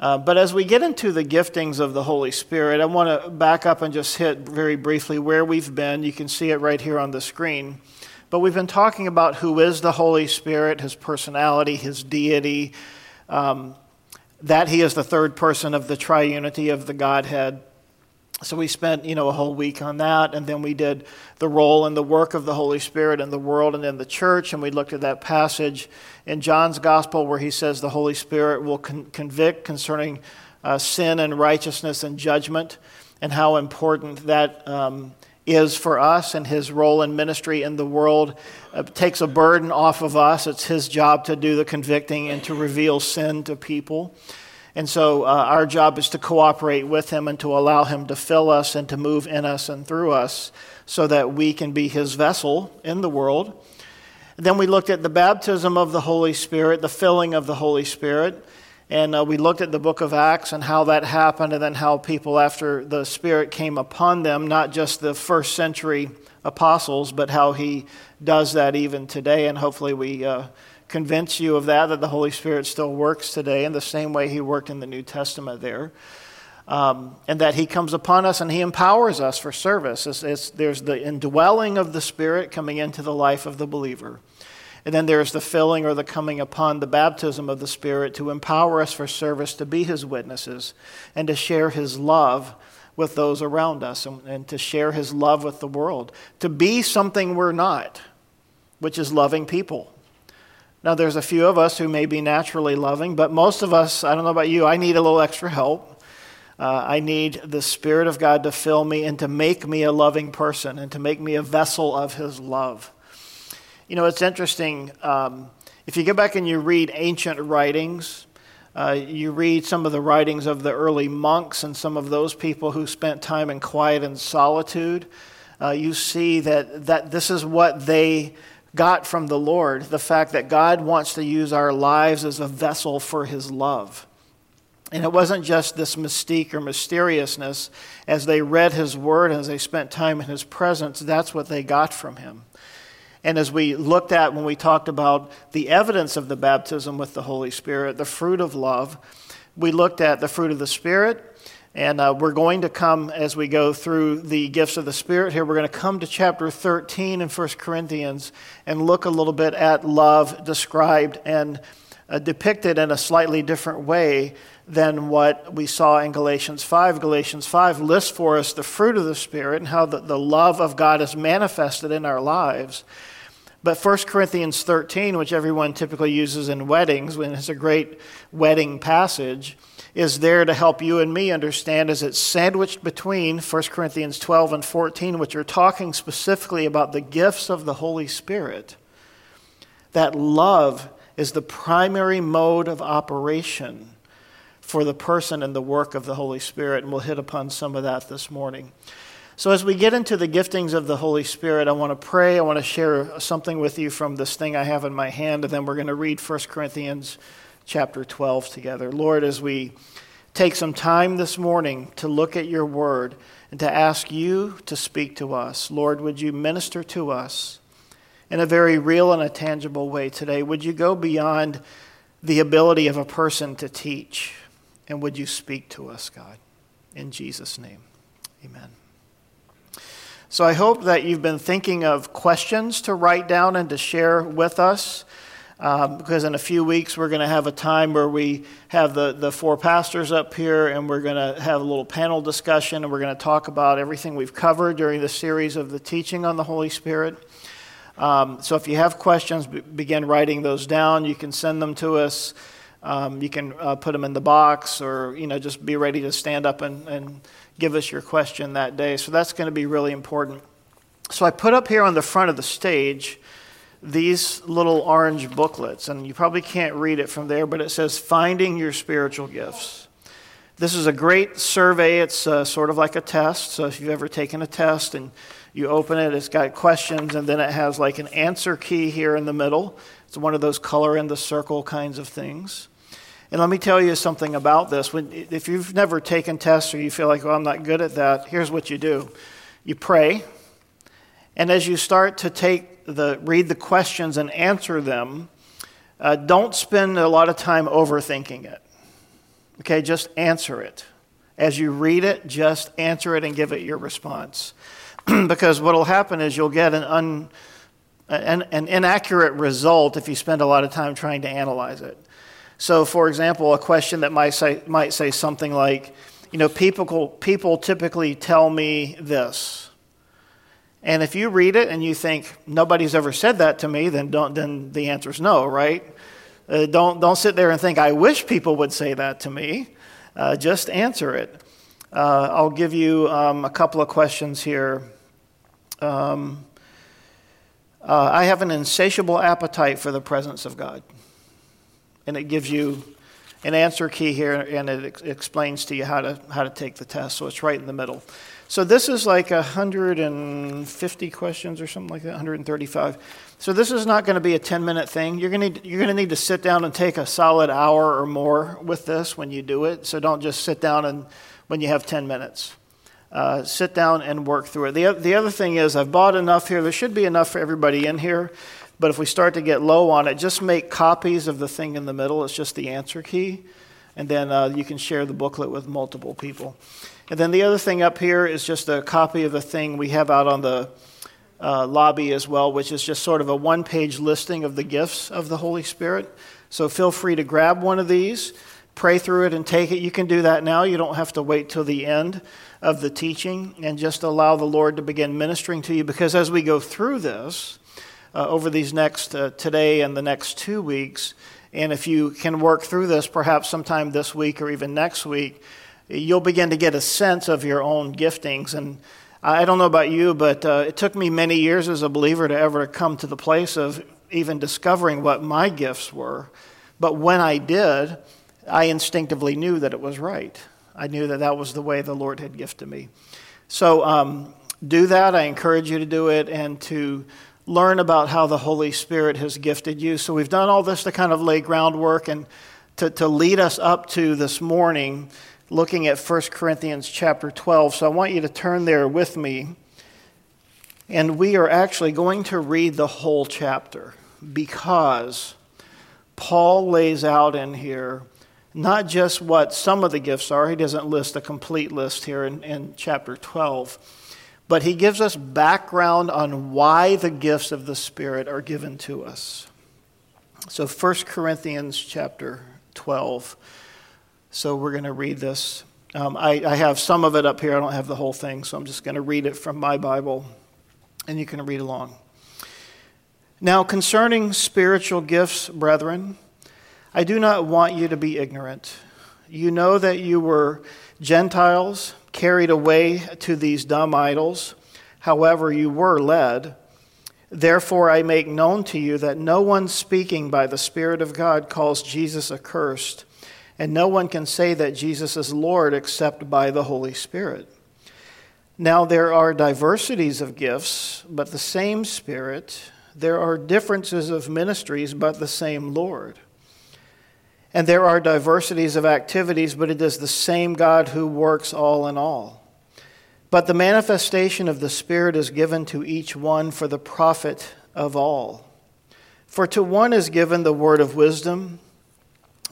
Uh, but as we get into the giftings of the Holy Spirit, I want to back up and just hit very briefly where we've been. You can see it right here on the screen. But we've been talking about who is the Holy Spirit, his personality, his deity, um, that he is the third person of the triunity of the Godhead. So we spent, you know, a whole week on that, and then we did the role and the work of the Holy Spirit in the world and in the church, and we looked at that passage in John's Gospel where he says the Holy Spirit will con- convict concerning uh, sin and righteousness and judgment, and how important that um, is for us and his role in ministry in the world. Uh, takes a burden off of us. It's his job to do the convicting and to reveal sin to people. And so uh, our job is to cooperate with him and to allow him to fill us and to move in us and through us so that we can be his vessel in the world. then we looked at the baptism of the Holy Spirit, the filling of the Holy Spirit. And uh, we looked at the book of Acts and how that happened, and then how people, after the Spirit came upon them, not just the first century apostles, but how he does that even today. And hopefully, we uh, convince you of that, that the Holy Spirit still works today in the same way He worked in the New Testament there. Um, and that He comes upon us and He empowers us for service. It's, it's, there's the indwelling of the Spirit coming into the life of the believer. And then there's the filling or the coming upon the baptism of the Spirit to empower us for service, to be His witnesses, and to share His love with those around us, and, and to share His love with the world. To be something we're not, which is loving people. Now, there's a few of us who may be naturally loving, but most of us, I don't know about you, I need a little extra help. Uh, I need the Spirit of God to fill me and to make me a loving person and to make me a vessel of His love. You know, it's interesting. Um, if you go back and you read ancient writings, uh, you read some of the writings of the early monks and some of those people who spent time in quiet and solitude, uh, you see that, that this is what they got from the Lord the fact that God wants to use our lives as a vessel for His love. And it wasn't just this mystique or mysteriousness. As they read His Word, as they spent time in His presence, that's what they got from Him. And as we looked at when we talked about the evidence of the baptism with the Holy Spirit, the fruit of love, we looked at the fruit of the Spirit, and uh, we're going to come as we go through the gifts of the Spirit here. We're going to come to chapter 13 in 1 Corinthians and look a little bit at love described and uh, depicted in a slightly different way than what we saw in Galatians 5. Galatians 5 lists for us the fruit of the Spirit and how the, the love of God is manifested in our lives. But 1 Corinthians 13, which everyone typically uses in weddings, when it's a great wedding passage, is there to help you and me understand is it's sandwiched between 1 Corinthians 12 and 14, which are talking specifically about the gifts of the Holy Spirit. That love is the primary mode of operation for the person and the work of the Holy Spirit, and we'll hit upon some of that this morning. So, as we get into the giftings of the Holy Spirit, I want to pray. I want to share something with you from this thing I have in my hand, and then we're going to read 1 Corinthians chapter 12 together. Lord, as we take some time this morning to look at your word and to ask you to speak to us, Lord, would you minister to us in a very real and a tangible way today? Would you go beyond the ability of a person to teach? And would you speak to us, God? In Jesus' name, amen. So I hope that you've been thinking of questions to write down and to share with us. Um, because in a few weeks we're going to have a time where we have the, the four pastors up here and we're going to have a little panel discussion and we're going to talk about everything we've covered during the series of the teaching on the Holy Spirit. Um, so if you have questions, b- begin writing those down. You can send them to us. Um, you can uh, put them in the box or, you know, just be ready to stand up and, and give us your question that day. So that's going to be really important. So I put up here on the front of the stage these little orange booklets, and you probably can't read it from there, but it says Finding Your Spiritual Gifts. This is a great survey. It's uh, sort of like a test. So if you've ever taken a test and you open it, it's got questions, and then it has like an answer key here in the middle. It's one of those color in the circle kinds of things. And let me tell you something about this. When, if you've never taken tests or you feel like, well, I'm not good at that, here's what you do you pray. And as you start to take the, read the questions and answer them, uh, don't spend a lot of time overthinking it. Okay, just answer it. As you read it, just answer it and give it your response. because what will happen is you'll get an, un, an, an inaccurate result if you spend a lot of time trying to analyze it. So, for example, a question that might say, might say something like, you know, people, people typically tell me this. And if you read it and you think nobody's ever said that to me, then, don't, then the answer is no, right? Uh, don't, don't sit there and think, I wish people would say that to me. Uh, just answer it. Uh, I'll give you um, a couple of questions here. Um, uh, I have an insatiable appetite for the presence of God. And it gives you an answer key here, and it ex- explains to you how to, how to take the test. So it's right in the middle. So this is like 150 questions or something like that, 135. So this is not going to be a 10 minute thing. You're going, to, you're going to need to sit down and take a solid hour or more with this when you do it. So don't just sit down and when you have 10 minutes. Uh, sit down and work through it. The, the other thing is, I've bought enough here. There should be enough for everybody in here. But if we start to get low on it, just make copies of the thing in the middle. It's just the answer key. And then uh, you can share the booklet with multiple people. And then the other thing up here is just a copy of the thing we have out on the uh, lobby as well, which is just sort of a one page listing of the gifts of the Holy Spirit. So feel free to grab one of these, pray through it, and take it. You can do that now. You don't have to wait till the end of the teaching and just allow the Lord to begin ministering to you because as we go through this uh, over these next uh, today and the next two weeks, and if you can work through this perhaps sometime this week or even next week, you'll begin to get a sense of your own giftings. And I don't know about you, but uh, it took me many years as a believer to ever come to the place of even discovering what my gifts were. But when I did, I instinctively knew that it was right. I knew that that was the way the Lord had gifted me. So um, do that. I encourage you to do it and to learn about how the Holy Spirit has gifted you. So we've done all this to kind of lay groundwork and to, to lead us up to this morning looking at 1 Corinthians chapter 12. So I want you to turn there with me. And we are actually going to read the whole chapter because Paul lays out in here not just what some of the gifts are, he doesn't list a complete list here in, in chapter 12, but he gives us background on why the gifts of the Spirit are given to us. So 1 Corinthians chapter 12. So we're going to read this. Um, I, I have some of it up here. I don't have the whole thing, so I'm just going to read it from my Bible, and you can read along. Now, concerning spiritual gifts, brethren, I do not want you to be ignorant. You know that you were Gentiles carried away to these dumb idols, however, you were led. Therefore, I make known to you that no one speaking by the Spirit of God calls Jesus accursed and no one can say that Jesus is Lord except by the Holy Spirit. Now, there are diversities of gifts, but the same Spirit. There are differences of ministries, but the same Lord. And there are diversities of activities, but it is the same God who works all in all. But the manifestation of the Spirit is given to each one for the profit of all. For to one is given the word of wisdom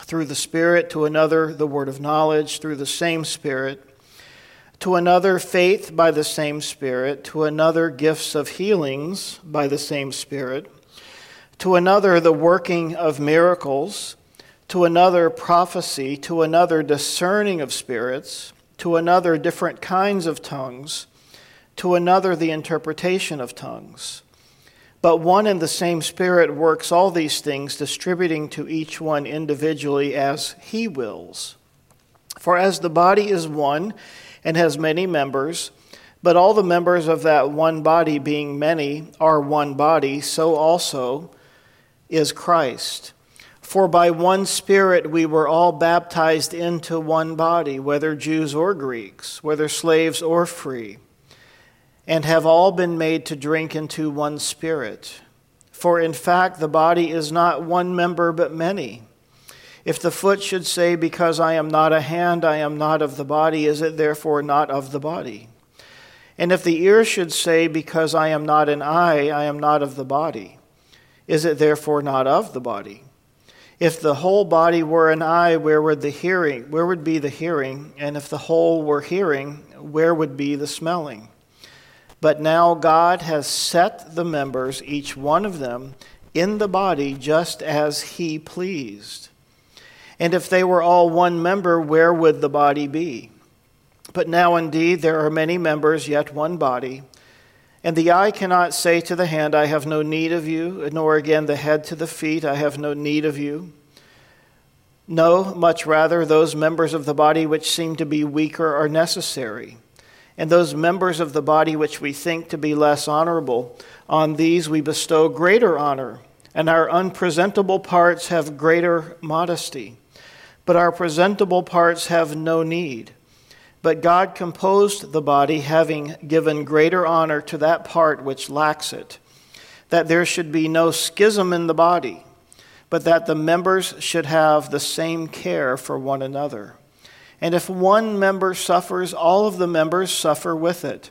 through the Spirit, to another, the word of knowledge through the same Spirit, to another, faith by the same Spirit, to another, gifts of healings by the same Spirit, to another, the working of miracles, to another, prophecy, to another, discerning of spirits, to another, different kinds of tongues, to another, the interpretation of tongues. But one and the same Spirit works all these things, distributing to each one individually as He wills. For as the body is one and has many members, but all the members of that one body, being many, are one body, so also is Christ. For by one Spirit we were all baptized into one body, whether Jews or Greeks, whether slaves or free and have all been made to drink into one spirit. For in fact, the body is not one member, but many. If the foot should say, Because I am not a hand, I am not of the body, is it therefore not of the body? And if the ear should say, Because I am not an eye, I am not of the body, is it therefore not of the body? If the whole body were an eye, where would the hearing? Where would be the hearing? And if the whole were hearing, where would be the smelling? But now God has set the members, each one of them, in the body just as he pleased. And if they were all one member, where would the body be? But now indeed there are many members, yet one body. And the eye cannot say to the hand, I have no need of you, nor again the head to the feet, I have no need of you. No, much rather, those members of the body which seem to be weaker are necessary. And those members of the body which we think to be less honorable, on these we bestow greater honor, and our unpresentable parts have greater modesty. But our presentable parts have no need. But God composed the body, having given greater honor to that part which lacks it, that there should be no schism in the body, but that the members should have the same care for one another. And if one member suffers, all of the members suffer with it.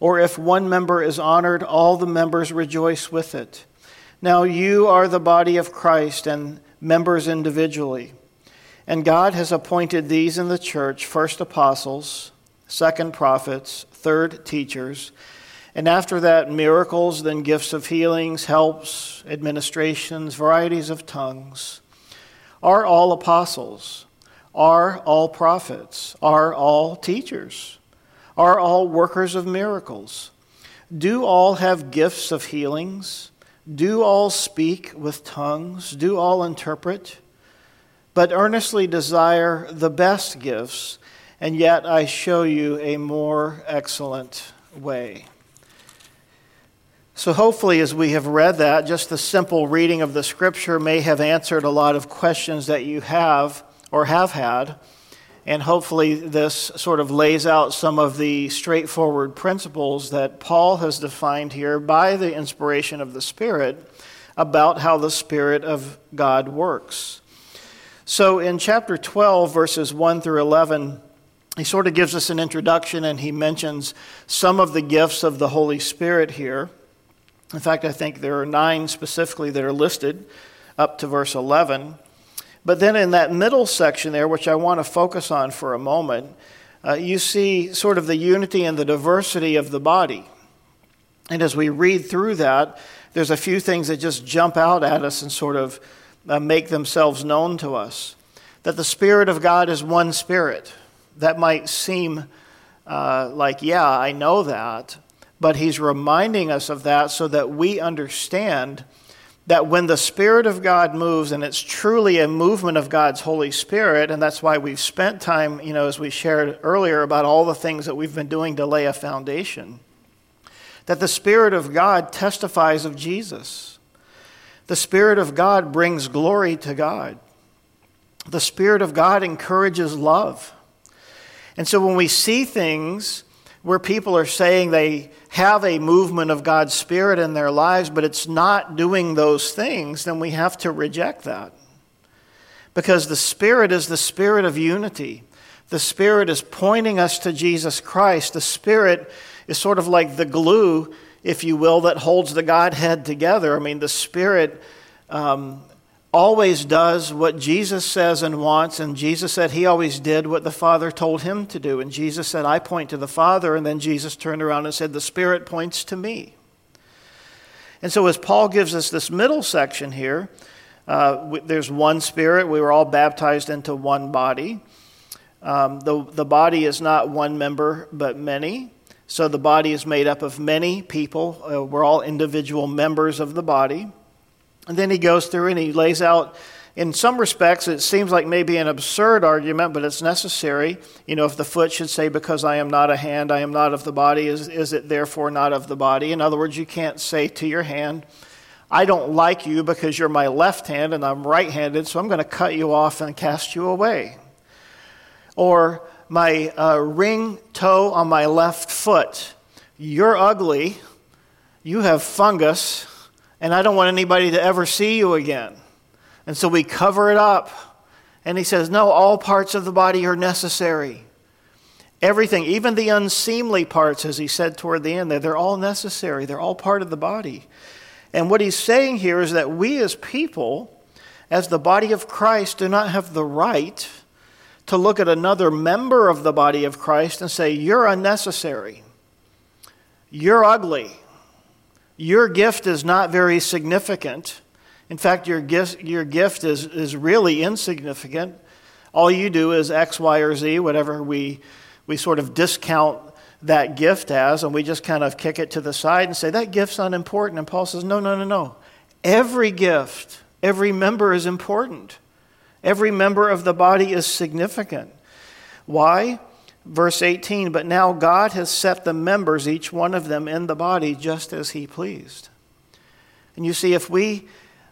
Or if one member is honored, all the members rejoice with it. Now you are the body of Christ and members individually. And God has appointed these in the church first apostles, second prophets, third teachers, and after that, miracles, then gifts of healings, helps, administrations, varieties of tongues. Are all apostles? Are all prophets? Are all teachers? Are all workers of miracles? Do all have gifts of healings? Do all speak with tongues? Do all interpret? but earnestly desire the best gifts, and yet I show you a more excellent way. So, hopefully, as we have read that, just the simple reading of the scripture may have answered a lot of questions that you have or have had. And hopefully, this sort of lays out some of the straightforward principles that Paul has defined here by the inspiration of the Spirit about how the Spirit of God works. So in chapter 12, verses 1 through 11, he sort of gives us an introduction and he mentions some of the gifts of the Holy Spirit here. In fact, I think there are nine specifically that are listed up to verse 11. But then in that middle section there, which I want to focus on for a moment, uh, you see sort of the unity and the diversity of the body. And as we read through that, there's a few things that just jump out at us and sort of uh, make themselves known to us. That the Spirit of God is one Spirit. That might seem uh, like, yeah, I know that, but He's reminding us of that so that we understand that when the Spirit of God moves, and it's truly a movement of God's Holy Spirit, and that's why we've spent time, you know, as we shared earlier about all the things that we've been doing to lay a foundation, that the Spirit of God testifies of Jesus. The Spirit of God brings glory to God. The Spirit of God encourages love. And so when we see things where people are saying they have a movement of God's Spirit in their lives, but it's not doing those things, then we have to reject that. Because the Spirit is the Spirit of unity. The Spirit is pointing us to Jesus Christ. The Spirit is sort of like the glue if you will, that holds the Godhead together. I mean, the Spirit um, always does what Jesus says and wants, and Jesus said he always did what the Father told him to do. And Jesus said, I point to the Father, and then Jesus turned around and said, The Spirit points to me. And so, as Paul gives us this middle section here, uh, there's one Spirit. We were all baptized into one body. Um, the, the body is not one member, but many. So the body is made up of many people. Uh, we're all individual members of the body. And then he goes through and he lays out, in some respects, it seems like maybe an absurd argument, but it's necessary. You know, if the foot should say, Because I am not a hand, I am not of the body, is, is it therefore not of the body? In other words, you can't say to your hand, I don't like you because you're my left hand and I'm right handed, so I'm going to cut you off and cast you away. Or, my uh, ring toe on my left foot. You're ugly. You have fungus, and I don't want anybody to ever see you again. And so we cover it up. And he says, No, all parts of the body are necessary. Everything, even the unseemly parts, as he said toward the end they're all necessary. They're all part of the body. And what he's saying here is that we as people as the body of Christ, do not have the right to look at another member of the body of Christ and say, You're unnecessary. You're ugly. Your gift is not very significant. In fact, your gift, your gift is, is really insignificant. All you do is X, Y, or Z, whatever we, we sort of discount that gift as, and we just kind of kick it to the side and say, that gift's unimportant. And Paul says, no, no, no, no. Every gift, every member is important. Every member of the body is significant. Why? Verse 18, but now God has set the members, each one of them, in the body just as he pleased. And you see, if we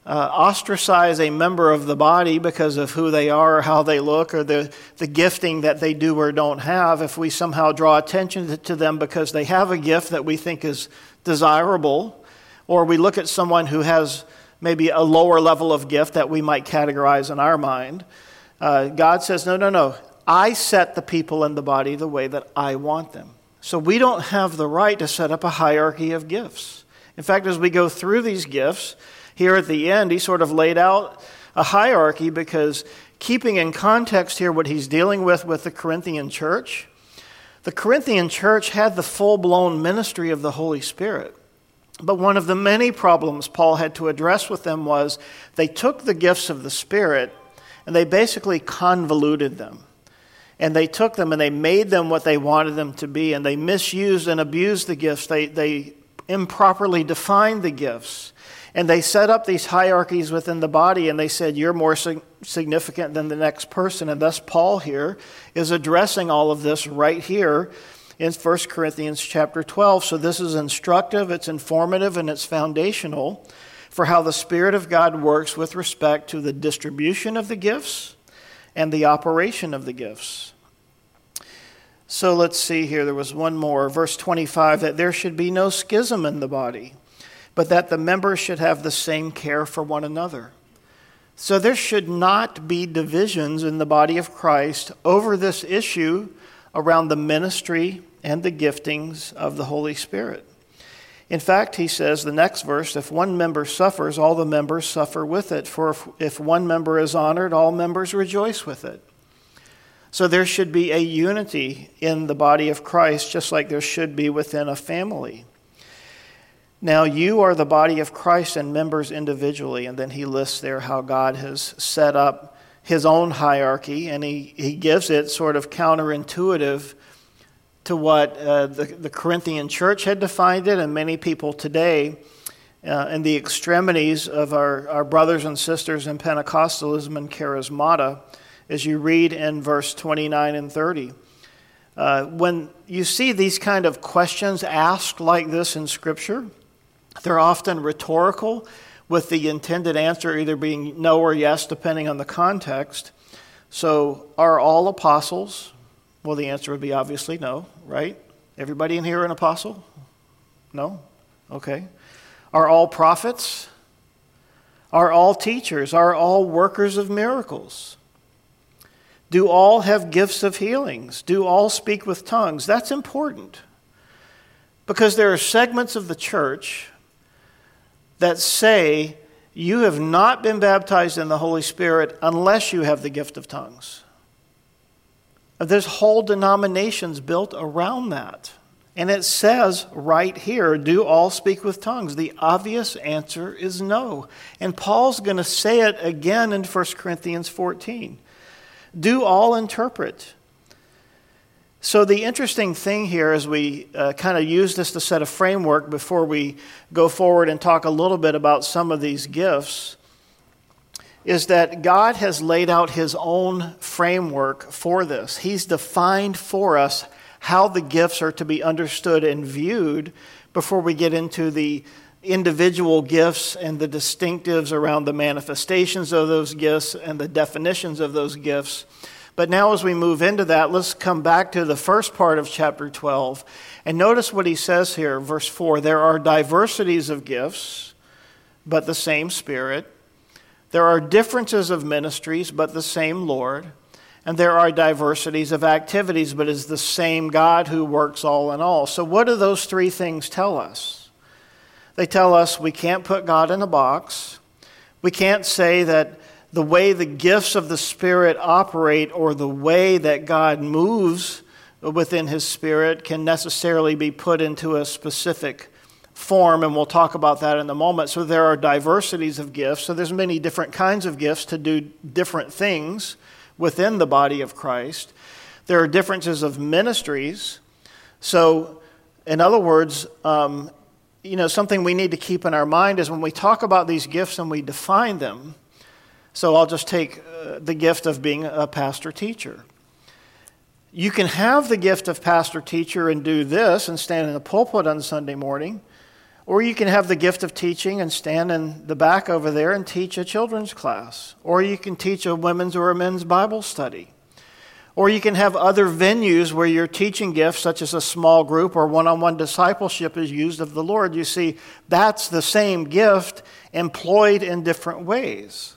uh, ostracize a member of the body because of who they are or how they look or the, the gifting that they do or don't have, if we somehow draw attention to them because they have a gift that we think is desirable, or we look at someone who has maybe a lower level of gift that we might categorize in our mind, uh, God says, no, no, no. I set the people in the body the way that I want them. So we don't have the right to set up a hierarchy of gifts. In fact, as we go through these gifts, here at the end, he sort of laid out a hierarchy because keeping in context here what he's dealing with with the Corinthian church, the Corinthian church had the full blown ministry of the Holy Spirit. But one of the many problems Paul had to address with them was they took the gifts of the Spirit and they basically convoluted them. And they took them and they made them what they wanted them to be, and they misused and abused the gifts. They, they improperly defined the gifts. And they set up these hierarchies within the body, and they said, You're more significant than the next person. And thus, Paul here is addressing all of this right here in 1 Corinthians chapter 12. So, this is instructive, it's informative, and it's foundational for how the Spirit of God works with respect to the distribution of the gifts and the operation of the gifts. So let's see here. There was one more. Verse 25 that there should be no schism in the body but that the members should have the same care for one another. So there should not be divisions in the body of Christ over this issue around the ministry and the giftings of the Holy Spirit. In fact, he says, the next verse, if one member suffers, all the members suffer with it. For if, if one member is honored, all members rejoice with it. So there should be a unity in the body of Christ, just like there should be within a family. Now you are the body of Christ and members individually. And then he lists there how God has set up his own hierarchy, and he, he gives it sort of counterintuitive to what uh, the, the Corinthian church had defined it, and many people today, uh, in the extremities of our, our brothers and sisters in Pentecostalism and Charismata, as you read in verse 29 and 30. Uh, when you see these kind of questions asked like this in Scripture, they're often rhetorical, with the intended answer either being no or yes, depending on the context. So, are all apostles? Well, the answer would be obviously no, right? Everybody in here an apostle? No? Okay. Are all prophets? Are all teachers? Are all workers of miracles? Do all have gifts of healings? Do all speak with tongues? That's important. Because there are segments of the church that say you have not been baptized in the Holy Spirit unless you have the gift of tongues. There's whole denominations built around that. And it says right here, do all speak with tongues? The obvious answer is no. And Paul's going to say it again in 1 Corinthians 14. Do all interpret? So, the interesting thing here as we uh, kind of use this to set a framework before we go forward and talk a little bit about some of these gifts is that God has laid out his own framework for this. He's defined for us how the gifts are to be understood and viewed before we get into the individual gifts and the distinctives around the manifestations of those gifts and the definitions of those gifts. But now, as we move into that, let's come back to the first part of chapter 12 and notice what he says here, verse 4 There are diversities of gifts, but the same Spirit. There are differences of ministries, but the same Lord. And there are diversities of activities, but it's the same God who works all in all. So, what do those three things tell us? They tell us we can't put God in a box. We can't say that the way the gifts of the Spirit operate or the way that God moves within His Spirit can necessarily be put into a specific form, and we'll talk about that in a moment. So there are diversities of gifts. So there's many different kinds of gifts to do different things within the body of Christ. There are differences of ministries. So, in other words, um, you know, something we need to keep in our mind is when we talk about these gifts and we define them. So I'll just take uh, the gift of being a pastor teacher. You can have the gift of pastor teacher and do this and stand in the pulpit on Sunday morning, or you can have the gift of teaching and stand in the back over there and teach a children's class, or you can teach a women's or a men's Bible study. Or you can have other venues where your teaching gifts, such as a small group or one on one discipleship, is used of the Lord. You see, that's the same gift employed in different ways.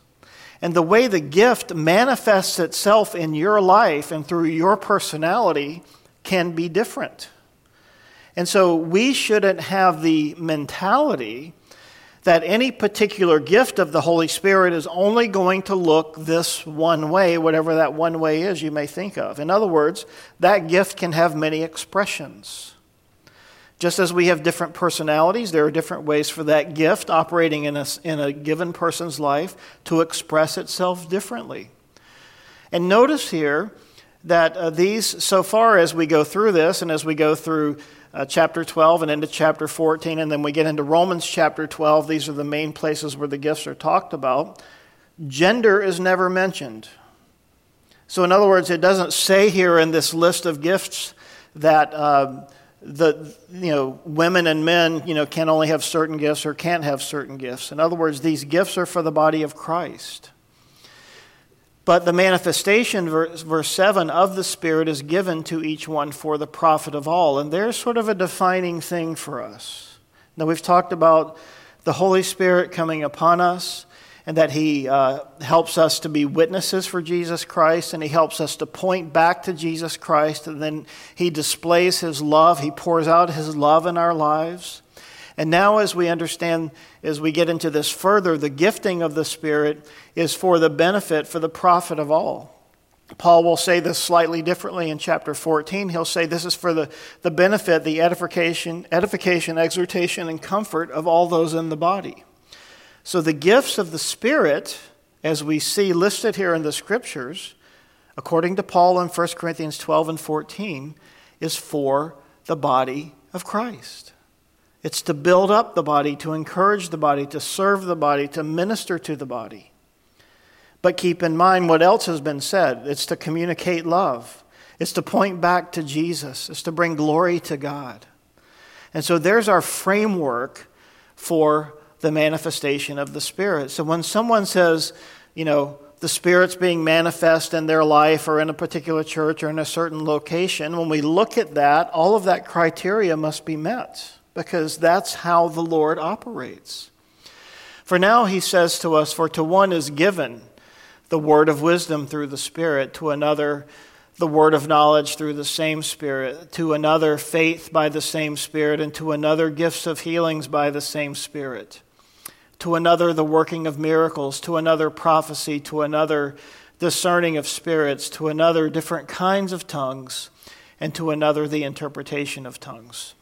And the way the gift manifests itself in your life and through your personality can be different. And so we shouldn't have the mentality that any particular gift of the Holy Spirit is only going to look this one way, whatever that one way is you may think of. In other words, that gift can have many expressions. Just as we have different personalities, there are different ways for that gift operating in a, in a given person's life to express itself differently. And notice here that uh, these, so far as we go through this and as we go through uh, chapter 12 and into chapter 14, and then we get into Romans chapter 12. These are the main places where the gifts are talked about. Gender is never mentioned. So, in other words, it doesn't say here in this list of gifts that uh, the you know women and men you know can only have certain gifts or can't have certain gifts. In other words, these gifts are for the body of Christ. But the manifestation, verse, verse 7, of the Spirit is given to each one for the profit of all. And there's sort of a defining thing for us. Now, we've talked about the Holy Spirit coming upon us and that He uh, helps us to be witnesses for Jesus Christ and He helps us to point back to Jesus Christ. And then He displays His love, He pours out His love in our lives. And now, as we understand, as we get into this further, the gifting of the Spirit is for the benefit, for the profit of all. Paul will say this slightly differently in chapter 14. He'll say this is for the, the benefit, the edification, edification, exhortation, and comfort of all those in the body. So the gifts of the Spirit, as we see listed here in the scriptures, according to Paul in 1 Corinthians 12 and 14, is for the body of Christ. It's to build up the body, to encourage the body, to serve the body, to minister to the body. But keep in mind what else has been said it's to communicate love, it's to point back to Jesus, it's to bring glory to God. And so there's our framework for the manifestation of the Spirit. So when someone says, you know, the Spirit's being manifest in their life or in a particular church or in a certain location, when we look at that, all of that criteria must be met because that's how the Lord operates. For now, he says to us, For to one is given the word of wisdom through the Spirit, to another, the word of knowledge through the same Spirit, to another, faith by the same Spirit, and to another, gifts of healings by the same Spirit, to another, the working of miracles, to another, prophecy, to another, discerning of spirits, to another, different kinds of tongues, and to another, the interpretation of tongues.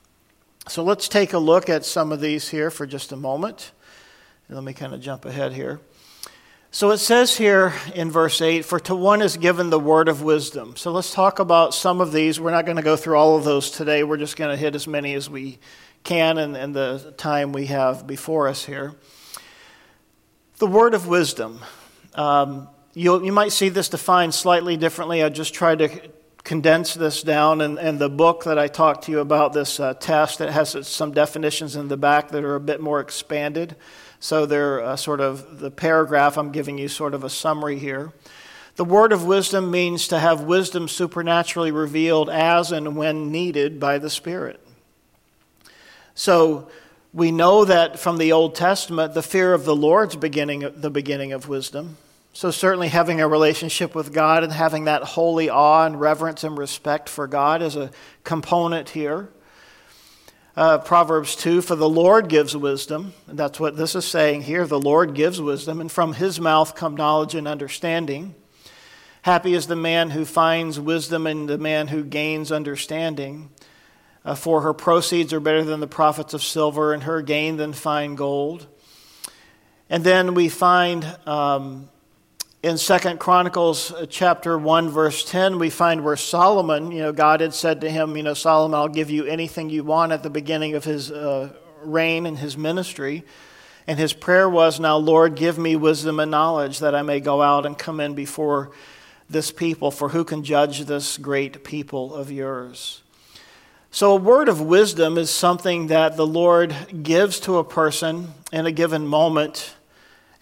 So let's take a look at some of these here for just a moment. Let me kind of jump ahead here. So it says here in verse 8, For to one is given the word of wisdom. So let's talk about some of these. We're not going to go through all of those today. We're just going to hit as many as we can in, in the time we have before us here. The word of wisdom. Um, you you might see this defined slightly differently. I just tried to condense this down. And, and the book that I talked to you about, this uh, test, it has some definitions in the back that are a bit more expanded. So they're uh, sort of the paragraph I'm giving you, sort of a summary here. The word of wisdom means to have wisdom supernaturally revealed as and when needed by the Spirit. So we know that from the Old Testament, the fear of the Lord's beginning, the beginning of wisdom. So, certainly, having a relationship with God and having that holy awe and reverence and respect for God is a component here. Uh, Proverbs 2 For the Lord gives wisdom. And that's what this is saying here. The Lord gives wisdom, and from his mouth come knowledge and understanding. Happy is the man who finds wisdom and the man who gains understanding. Uh, for her proceeds are better than the profits of silver, and her gain than fine gold. And then we find um, in Second Chronicles uh, chapter 1 verse 10 we find where Solomon, you know, God had said to him, you know, Solomon, I'll give you anything you want at the beginning of his uh, reign and his ministry. And his prayer was, Now, Lord, give me wisdom and knowledge that I may go out and come in before this people, for who can judge this great people of yours? So, a word of wisdom is something that the Lord gives to a person in a given moment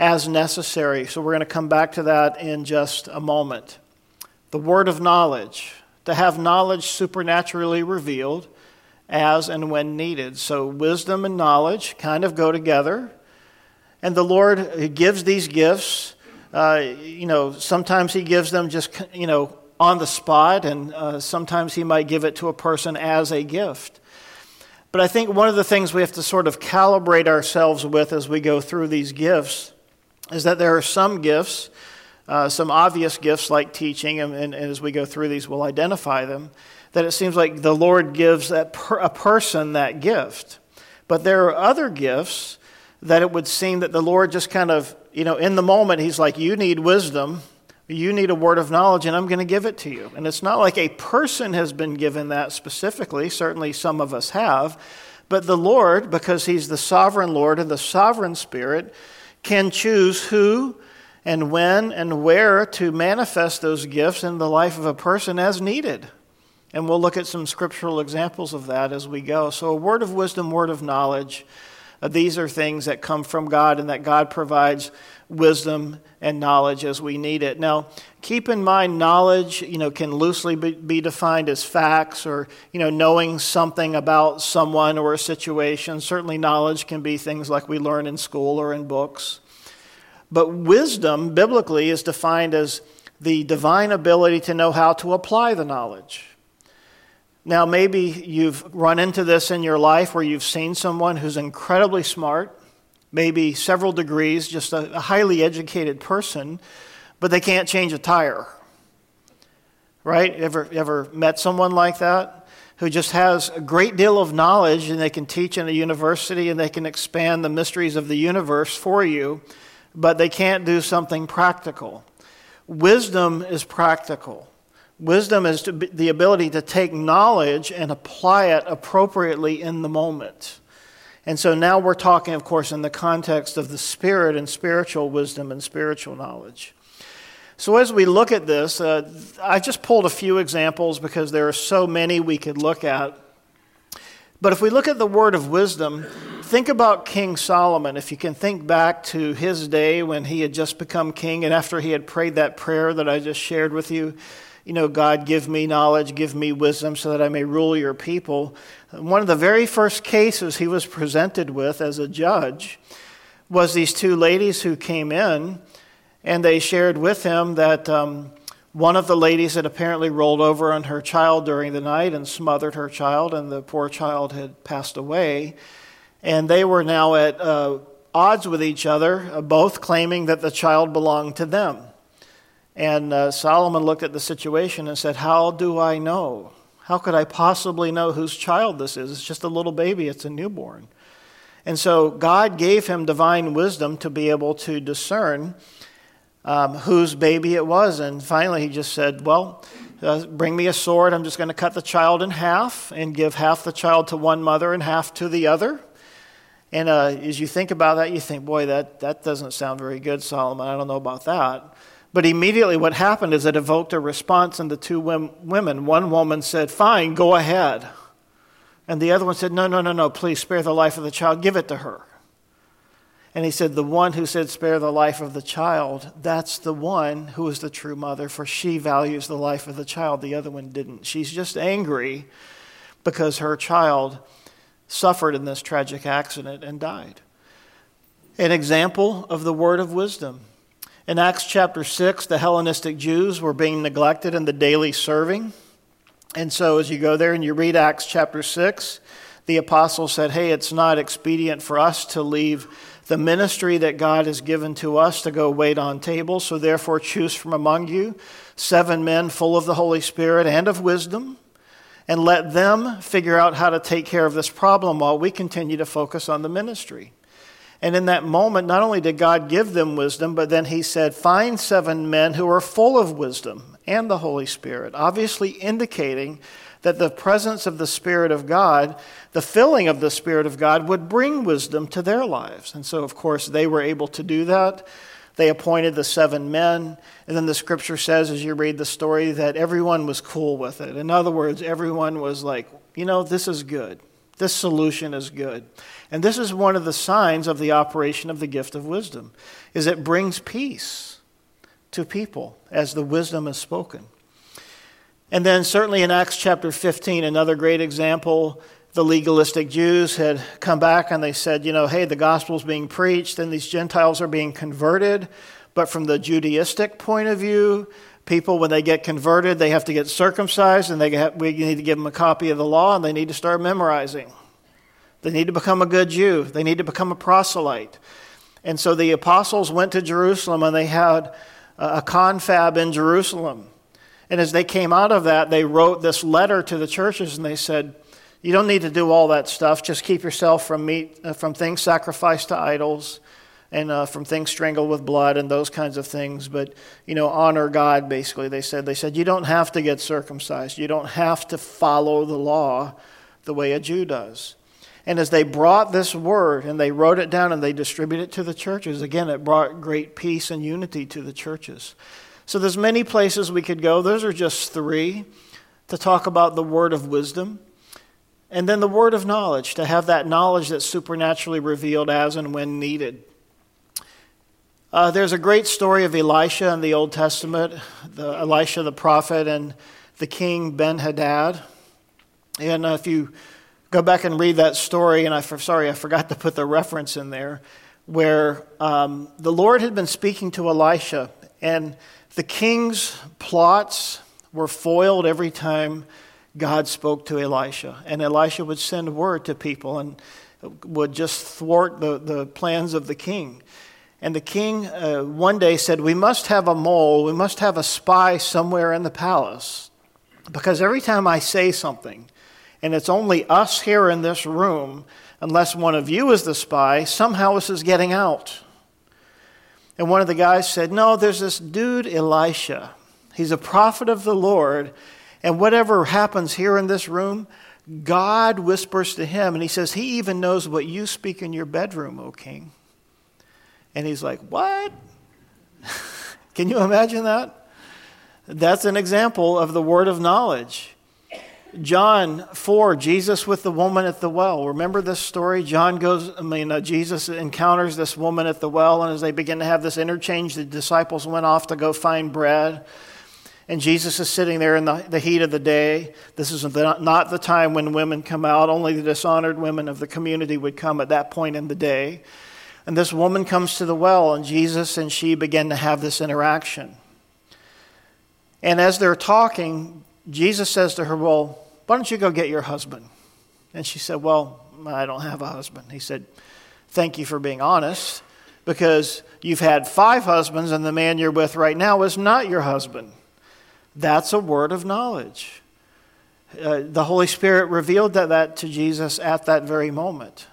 as necessary. So we're going to come back to that in just a moment. The word of knowledge, to have knowledge supernaturally revealed as and when needed. So wisdom and knowledge kind of go together. And the Lord gives these gifts. Uh, you know, sometimes He gives them just, you know, on the spot, and uh, sometimes He might give it to a person as a gift. But I think one of the things we have to sort of calibrate ourselves with as we go through these gifts is that there are some gifts, uh, some obvious gifts like teaching, and, and, and, as we go through these, we'll identify them, that it seems like the Lord gives that per, a person that gift. But there are other gifts that it would seem that the Lord just kind of, you know, in the moment, He's like, You need wisdom. You need a word of knowledge, and I'm going to give it to you. And it's not like a person has been given that specifically. Certainly, some of us have. But the Lord, because He's the sovereign Lord and the sovereign Spirit, can choose who and when and where to manifest those gifts in the life of a person as needed. And we'll look at some scriptural examples of that as we go. So, a word of wisdom, word of knowledge, uh, these are things that come from God and that God provides wisdom and knowledge as we need it. Now, keep in mind knowledge, you know, can loosely be, be defined as facts or, you know, knowing something about someone or a situation. Certainly knowledge can be things like we learn in school or in books. But wisdom, biblically, is defined as the divine ability to know how to apply the knowledge. Now, maybe you've run into this in your life where you've seen someone who's incredibly smart, maybe several degrees, just a, a highly educated person, but they can't change a tire. Right? Ever, ever met someone like that? Who just has a great deal of knowledge and they can teach in a university and they can expand the mysteries of the universe for you, but they can't do something practical. Wisdom is practical. Wisdom is the ability to take knowledge and apply it appropriately in the moment. And so now we're talking, of course, in the context of the spirit and spiritual wisdom and spiritual knowledge. So as we look at this, uh, I just pulled a few examples because there are so many we could look at. But if we look at the word of wisdom, think about King Solomon. If you can think back to his day when he had just become king and after he had prayed that prayer that I just shared with you, you know, God, give me knowledge, give me wisdom so that I may rule your people. One of the very first cases he was presented with as a judge was these two ladies who came in and they shared with him that um, one of the ladies had apparently rolled over on her child during the night and smothered her child, and the poor child had passed away. And they were now at uh, odds with each other, uh, both claiming that the child belonged to them. And uh, Solomon looked at the situation and said, How do I know? How could I possibly know whose child this is? It's just a little baby, it's a newborn. And so God gave him divine wisdom to be able to discern um, whose baby it was. And finally, he just said, Well, uh, bring me a sword. I'm just going to cut the child in half and give half the child to one mother and half to the other. And uh, as you think about that, you think, Boy, that, that doesn't sound very good, Solomon. I don't know about that. But immediately, what happened is it evoked a response in the two women. One woman said, Fine, go ahead. And the other one said, No, no, no, no, please spare the life of the child. Give it to her. And he said, The one who said, Spare the life of the child, that's the one who is the true mother, for she values the life of the child. The other one didn't. She's just angry because her child suffered in this tragic accident and died. An example of the word of wisdom. In Acts chapter 6, the Hellenistic Jews were being neglected in the daily serving. And so, as you go there and you read Acts chapter 6, the apostle said, Hey, it's not expedient for us to leave the ministry that God has given to us to go wait on tables. So therefore, choose from among you seven men full of the Holy Spirit and of wisdom, and let them figure out how to take care of this problem while we continue to focus on the ministry. And in that moment, not only did God give them wisdom, but then he said, Find seven men who are full of wisdom and the Holy Spirit, obviously indicating that the presence of the Spirit of God, the filling of the Spirit of God, would bring wisdom to their lives. And so, of course, they were able to do that. They appointed the seven men. And then the scripture says, as you read the story, that everyone was cool with it. In other words, everyone was like, you know, this is good. This solution is good. And this is one of the signs of the operation of the gift of wisdom is it brings peace to people as the wisdom is spoken. And then certainly in Acts chapter 15 another great example the legalistic Jews had come back and they said, you know, hey, the gospel's being preached and these Gentiles are being converted. But from the Judaistic point of view, people, when they get converted, they have to get circumcised and they have, we need to give them a copy of the law and they need to start memorizing. They need to become a good Jew, they need to become a proselyte. And so the apostles went to Jerusalem and they had a confab in Jerusalem. And as they came out of that, they wrote this letter to the churches and they said, you don't need to do all that stuff. Just keep yourself from meat, uh, from things sacrificed to idols, and uh, from things strangled with blood, and those kinds of things. But you know, honor God. Basically, they said. They said you don't have to get circumcised. You don't have to follow the law the way a Jew does. And as they brought this word and they wrote it down and they distributed it to the churches, again, it brought great peace and unity to the churches. So there's many places we could go. Those are just three to talk about the word of wisdom. And then the word of knowledge, to have that knowledge that's supernaturally revealed as and when needed. Uh, there's a great story of Elisha in the Old Testament, the, Elisha the prophet and the king Ben Hadad. And uh, if you go back and read that story, and I'm sorry I forgot to put the reference in there, where um, the Lord had been speaking to Elisha, and the king's plots were foiled every time God spoke to Elisha. And Elisha would send word to people and would just thwart the, the plans of the king. And the king uh, one day said, We must have a mole, we must have a spy somewhere in the palace. Because every time I say something, and it's only us here in this room, unless one of you is the spy, somehow this is getting out. And one of the guys said, No, there's this dude, Elisha. He's a prophet of the Lord, and whatever happens here in this room, God whispers to him, and he says, He even knows what you speak in your bedroom, O king. And he's like, What? Can you imagine that? That's an example of the word of knowledge. John 4, Jesus with the woman at the well. Remember this story? John goes, I mean, uh, Jesus encounters this woman at the well, and as they begin to have this interchange, the disciples went off to go find bread. And Jesus is sitting there in the, the heat of the day. This is the, not the time when women come out. Only the dishonored women of the community would come at that point in the day. And this woman comes to the well, and Jesus and she begin to have this interaction. And as they're talking, Jesus says to her, Well, why don't you go get your husband? And she said, Well, I don't have a husband. He said, Thank you for being honest, because you've had five husbands, and the man you're with right now is not your husband. That's a word of knowledge. Uh, the Holy Spirit revealed that, that to Jesus at that very moment.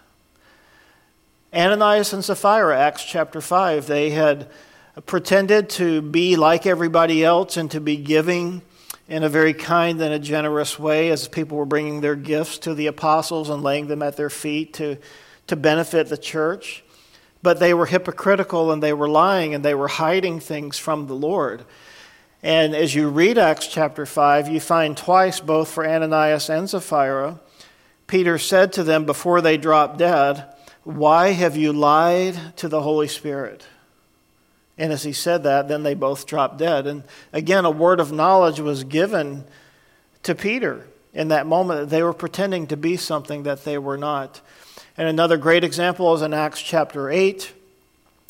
Ananias and Sapphira, Acts chapter 5, they had pretended to be like everybody else and to be giving in a very kind and a generous way as people were bringing their gifts to the apostles and laying them at their feet to, to benefit the church. But they were hypocritical and they were lying and they were hiding things from the Lord. And as you read Acts chapter 5, you find twice, both for Ananias and Sapphira, Peter said to them before they dropped dead, Why have you lied to the Holy Spirit? And as he said that, then they both dropped dead. And again, a word of knowledge was given to Peter in that moment that they were pretending to be something that they were not. And another great example is in Acts chapter 8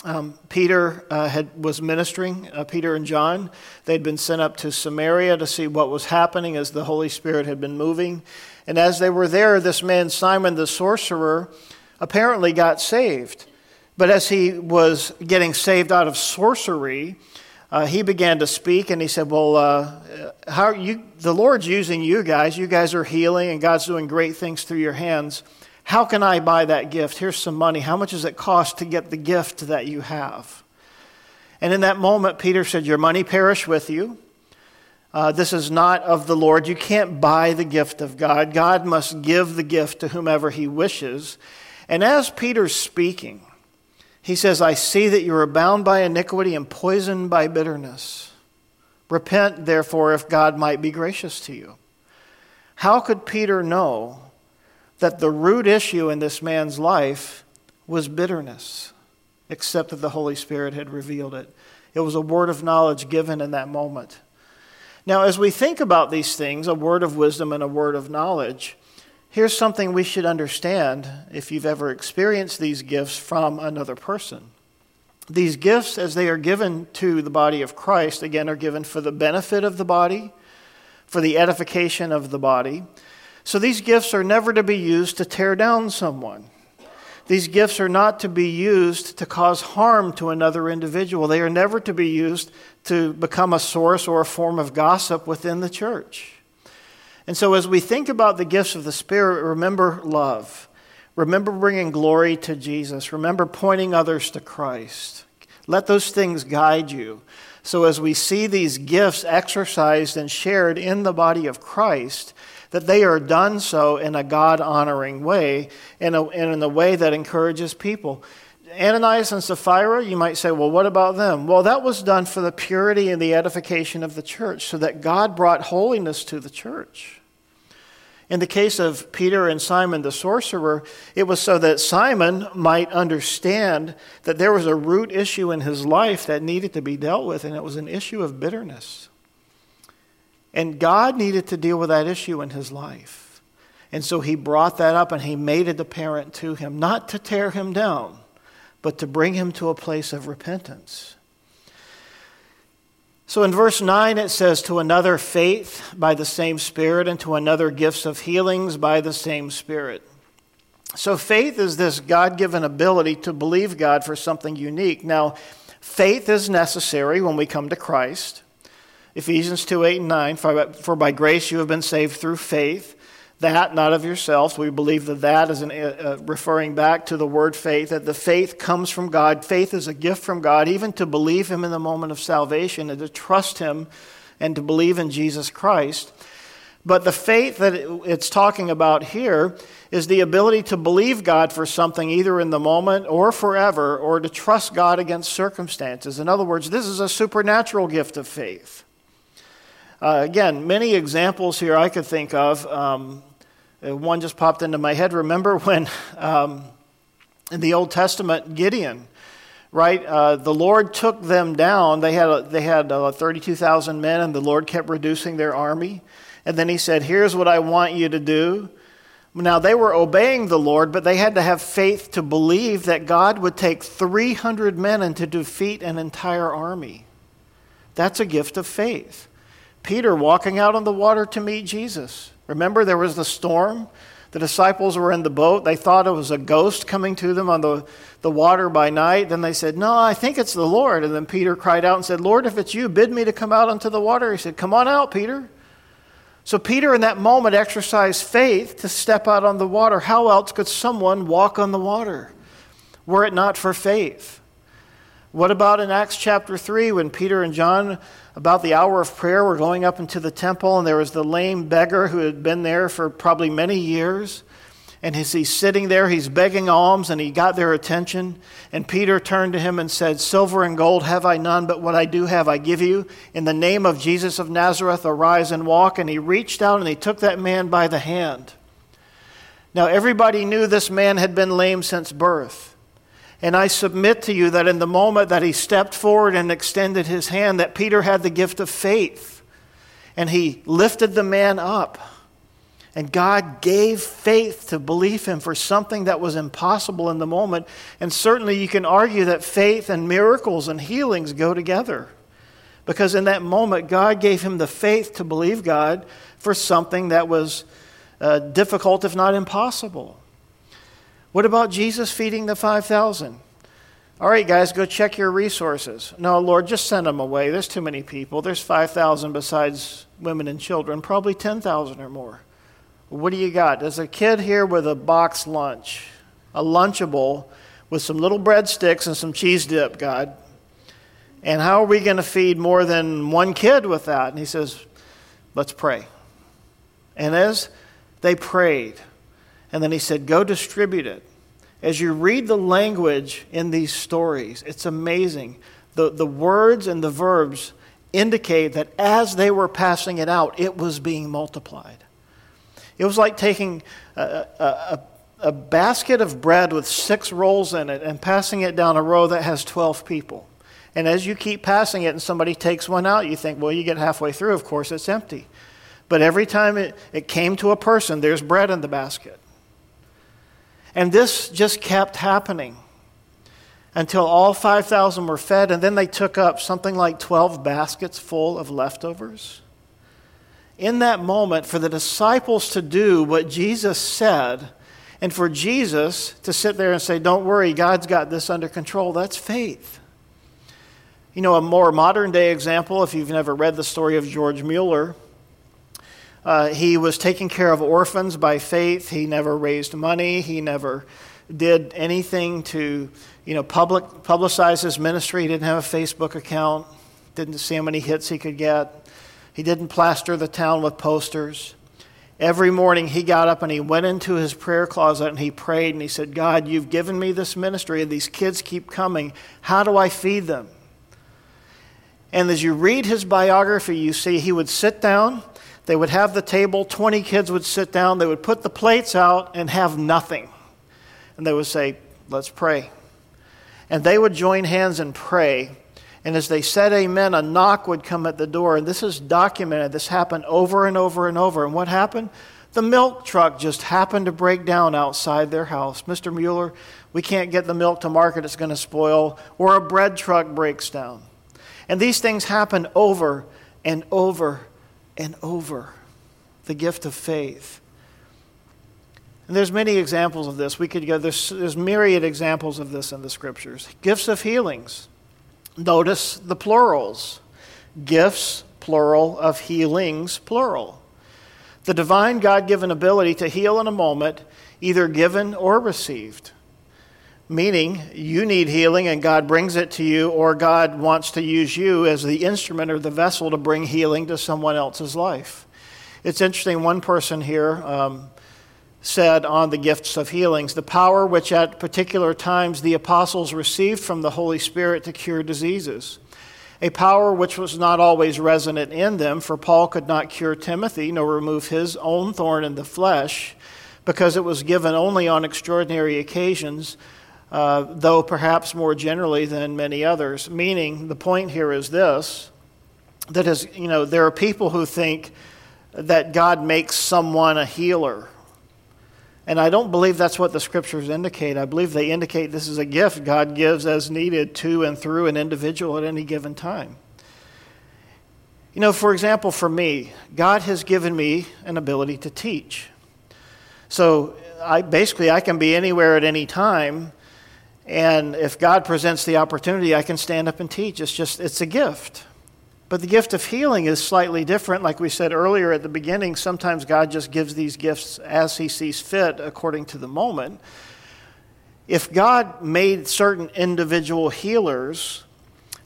um, Peter uh, had, was ministering, uh, Peter and John. They'd been sent up to Samaria to see what was happening as the Holy Spirit had been moving. And as they were there, this man, Simon the sorcerer, apparently got saved. But as he was getting saved out of sorcery, uh, he began to speak and he said, Well, uh, how you, the Lord's using you guys. You guys are healing and God's doing great things through your hands. How can I buy that gift? Here's some money. How much does it cost to get the gift that you have? And in that moment, Peter said, Your money perish with you. Uh, this is not of the Lord. You can't buy the gift of God. God must give the gift to whomever he wishes. And as Peter's speaking, he says, I see that you are bound by iniquity and poisoned by bitterness. Repent, therefore, if God might be gracious to you. How could Peter know that the root issue in this man's life was bitterness, except that the Holy Spirit had revealed it? It was a word of knowledge given in that moment. Now, as we think about these things, a word of wisdom and a word of knowledge, Here's something we should understand if you've ever experienced these gifts from another person. These gifts, as they are given to the body of Christ, again, are given for the benefit of the body, for the edification of the body. So these gifts are never to be used to tear down someone. These gifts are not to be used to cause harm to another individual. They are never to be used to become a source or a form of gossip within the church. And so, as we think about the gifts of the Spirit, remember love. Remember bringing glory to Jesus. Remember pointing others to Christ. Let those things guide you. So, as we see these gifts exercised and shared in the body of Christ, that they are done so in a God honoring way and in a way that encourages people. Ananias and Sapphira, you might say, well, what about them? Well, that was done for the purity and the edification of the church, so that God brought holiness to the church. In the case of Peter and Simon the sorcerer, it was so that Simon might understand that there was a root issue in his life that needed to be dealt with, and it was an issue of bitterness. And God needed to deal with that issue in his life. And so he brought that up and he made it apparent to him, not to tear him down, but to bring him to a place of repentance. So in verse 9, it says, To another faith by the same Spirit, and to another gifts of healings by the same Spirit. So faith is this God given ability to believe God for something unique. Now, faith is necessary when we come to Christ. Ephesians 2 8 and 9, for by grace you have been saved through faith that, not of yourselves. We believe that that is an, uh, uh, referring back to the word faith, that the faith comes from God. Faith is a gift from God, even to believe Him in the moment of salvation and to trust Him and to believe in Jesus Christ. But the faith that it's talking about here is the ability to believe God for something either in the moment or forever, or to trust God against circumstances. In other words, this is a supernatural gift of faith. Uh, again, many examples here I could think of. Um, uh, one just popped into my head. Remember when um, in the Old Testament, Gideon, right? Uh, the Lord took them down. They had, they had uh, 32,000 men, and the Lord kept reducing their army. And then he said, Here's what I want you to do. Now, they were obeying the Lord, but they had to have faith to believe that God would take 300 men and to defeat an entire army. That's a gift of faith. Peter walking out on the water to meet Jesus. Remember, there was the storm. The disciples were in the boat. They thought it was a ghost coming to them on the, the water by night. Then they said, No, I think it's the Lord. And then Peter cried out and said, Lord, if it's you, bid me to come out onto the water. He said, Come on out, Peter. So Peter, in that moment, exercised faith to step out on the water. How else could someone walk on the water were it not for faith? What about in Acts chapter 3 when Peter and John about the hour of prayer. We're going up into the temple, and there was the lame beggar who had been there for probably many years. And as he's sitting there, he's begging alms, and he got their attention. And Peter turned to him and said, Silver and gold have I none, but what I do have I give you. In the name of Jesus of Nazareth, arise and walk. And he reached out and he took that man by the hand. Now, everybody knew this man had been lame since birth. And I submit to you that in the moment that he stepped forward and extended his hand, that Peter had the gift of faith. And he lifted the man up. And God gave faith to believe him for something that was impossible in the moment. And certainly you can argue that faith and miracles and healings go together. Because in that moment, God gave him the faith to believe God for something that was uh, difficult, if not impossible. What about Jesus feeding the 5,000? All right, guys, go check your resources. No, Lord, just send them away. There's too many people. There's 5,000 besides women and children, probably 10,000 or more. What do you got? There's a kid here with a box lunch, a Lunchable with some little breadsticks and some cheese dip, God. And how are we going to feed more than one kid with that? And he says, Let's pray. And as they prayed, and then he said, Go distribute it as you read the language in these stories, it's amazing. The, the words and the verbs indicate that as they were passing it out, it was being multiplied. It was like taking a, a, a, basket of bread with six rolls in it and passing it down a row that has 12 people. And as you keep passing it and somebody takes one out, you think, well, you get halfway through, of course, it's empty. But every time it, it came to a person, there's bread in the basket. And this just kept happening until all 5,000 were fed, and then they took up something like 12 baskets full of leftovers. In that moment, for the disciples to do what Jesus said, and for Jesus to sit there and say, Don't worry, God's got this under control, that's faith. You know, a more modern day example, if you've never read the story of George Mueller, uh, he was taking care of orphans by faith. He never raised money. He never did anything to, you know, public, publicize his ministry. He didn't have a Facebook account. Didn't see how many hits he could get. He didn't plaster the town with posters. Every morning he got up and he went into his prayer closet and he prayed and he said, God, you've given me this ministry and these kids keep coming. How do I feed them? And as you read his biography, you see he would sit down they would have the table, 20 kids would sit down, they would put the plates out and have nothing. And they would say, Let's pray. And they would join hands and pray. And as they said amen, a knock would come at the door. And this is documented. This happened over and over and over. And what happened? The milk truck just happened to break down outside their house. Mr. Mueller, we can't get the milk to market, it's going to spoil. Or a bread truck breaks down. And these things happen over and over and over the gift of faith. And there's many examples of this. We could go, there's, there's myriad examples of this in the scriptures. Gifts of healings. Notice the plurals. Gifts, plural, of healings, plural. The divine God given ability to heal in a moment, either given or received meaning you need healing and God brings it to you, or God wants to use you as the instrument or the vessel to bring healing to someone else's life. It's interesting, one person here um, said on the gifts of healings the power which at particular times the apostles received from the Holy Spirit to cure diseases. A power which was not always resonant in them, for Paul could not cure Timothy nor remove his own thorn in the flesh, because it was given only on extraordinary occasions uh, though perhaps more generally than many others. Meaning, the point here is this that is, you know, there are people who think that God makes someone a healer. And I don't believe that's what the scriptures indicate. I believe they indicate this is a gift God gives as needed to and through an individual at any given time. You know, for example, for me, God has given me an ability to teach. So I, basically, I can be anywhere at any time and if God presents the opportunity, I can stand up and teach. It's just, it's a gift. But the gift of healing is slightly different. Like we said earlier at the beginning, sometimes God just gives these gifts as He sees fit according to the moment. If God made certain individual healers,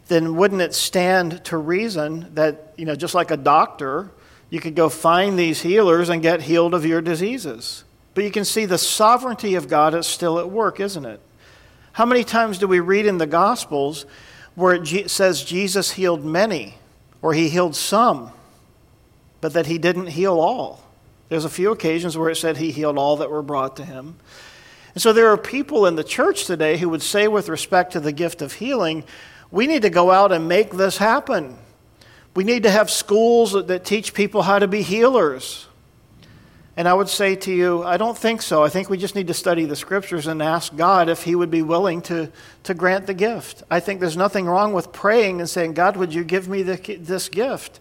then wouldn't it stand to reason that, you know, just like a doctor, you could go find these healers and get healed of your diseases? But you can see the sovereignty of God is still at work, isn't it? How many times do we read in the Gospels where it says Jesus healed many, or he healed some, but that he didn't heal all? There's a few occasions where it said he healed all that were brought to him. And so there are people in the church today who would say, with respect to the gift of healing, we need to go out and make this happen. We need to have schools that teach people how to be healers. And I would say to you, I don't think so. I think we just need to study the scriptures and ask God if He would be willing to, to grant the gift. I think there's nothing wrong with praying and saying, God, would you give me the, this gift?